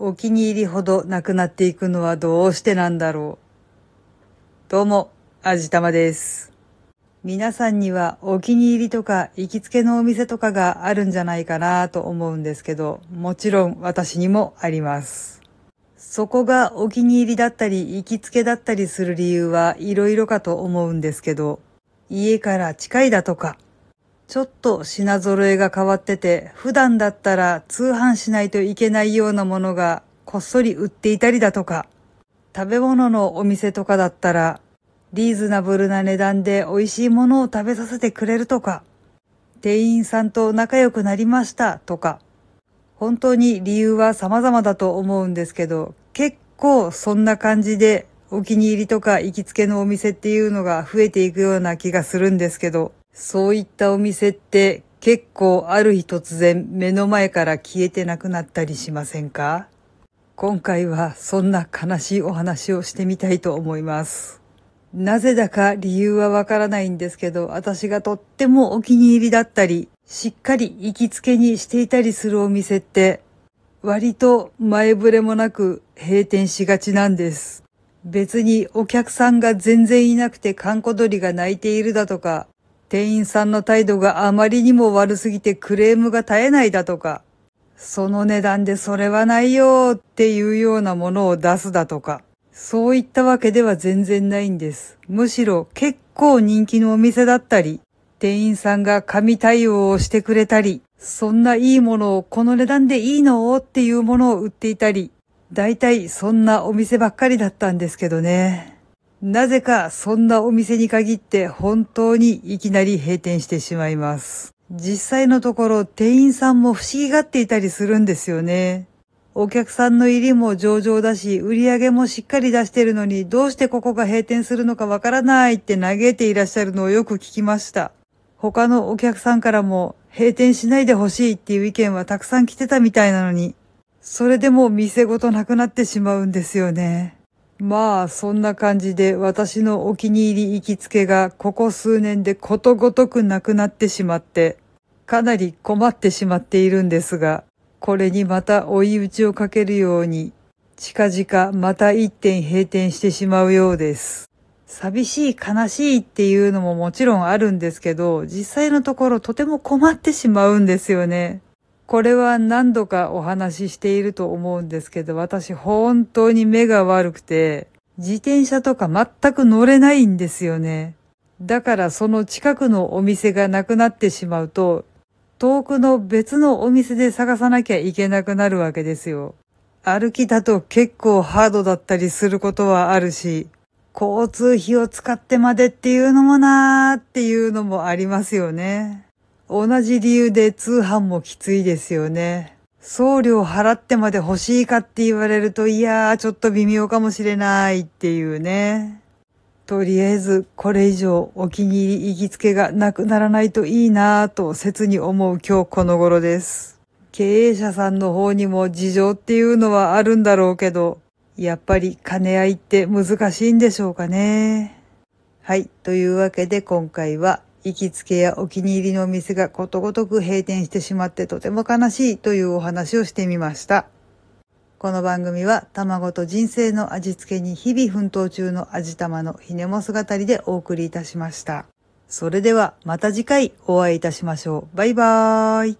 お気に入りほどなくなっていくのはどうしてなんだろう。どうも、あじたまです。皆さんにはお気に入りとか行きつけのお店とかがあるんじゃないかなと思うんですけど、もちろん私にもあります。そこがお気に入りだったり行きつけだったりする理由はいろいろかと思うんですけど、家から近いだとか、ちょっと品揃えが変わってて、普段だったら通販しないといけないようなものがこっそり売っていたりだとか、食べ物のお店とかだったら、リーズナブルな値段で美味しいものを食べさせてくれるとか、店員さんと仲良くなりましたとか、本当に理由は様々だと思うんですけど、結構そんな感じでお気に入りとか行きつけのお店っていうのが増えていくような気がするんですけど、そういったお店って結構ある日突然目の前から消えてなくなったりしませんか？今回はそんな悲しいお話をしてみたいと思います。なぜだか理由はわからないんですけど、私がとってもお気に入りだったり、しっかり行きつけにしていたりするお店って、割と前触れもなく閉店しがちなんです。別にお客さんが全然いなくて観光鳥が鳴いているだとか、店員さんの態度があまりにも悪すぎてクレームが絶えないだとか、その値段でそれはないよっていうようなものを出すだとか、そういったわけでは全然ないんです。むしろ結構人気のお店だったり、店員さんが神対応をしてくれたり、そんないいものをこの値段でいいの？っていうものを売っていたり、大体そんなお店ばっかりだったんですけどね。なぜかそんなお店に限って本当にいきなり閉店してしまいます。実際のところ店員さんも不思議がっていたりするんですよね。お客さんの入りも上々だし、売り上げもしっかり出してるのに、どうしてここが閉店するのかわからないって嘆いていらっしゃるのをよく聞きました。他のお客さんからも、閉店しないでほしいっていう意見はたくさん来てたみたいなのに、それでも店ごとなくなってしまうんですよね。まあ、そんな感じで私のお気に入り行きつけがここ数年でことごとくなくなってしまって、かなり困ってしまっているんですが、これにまた追い打ちをかけるように、近々また一点閉店してしまうようです。寂しい悲しいっていうのももちろんあるんですけど、実際のところとても困ってしまうんですよね。これは何度かお話ししていると思うんですけど、私本当に目が悪くて、自転車とか全く乗れないんですよね。だからその近くのお店がなくなってしまうと、遠くの別のお店で探さなきゃいけなくなるわけですよ。歩きだと結構ハードだったりすることはあるし、交通費を使ってまでっていうのもなーっていうのもありますよね。同じ理由で通販もきついですよね。送料払ってまで欲しいかって言われると、いやーちょっと微妙かもしれないっていうね。とりあえずこれ以上お気に入り行きつけがなくならないといいなぁと切に思う今日この頃です。経営者さんの方にも事情っていうのはあるんだろうけど、やっぱり兼ね合いって難しいんでしょうかね。はい。というわけで今回は行きつけやお気に入りのお店がことごとく閉店してしまってとても悲しいというお話をしてみました。この番組は卵と人生の味付けに日々奮闘中の味玉のひねも姿りでお送りいたしました。それではまた次回お会いいたしましょう。バイバーイ。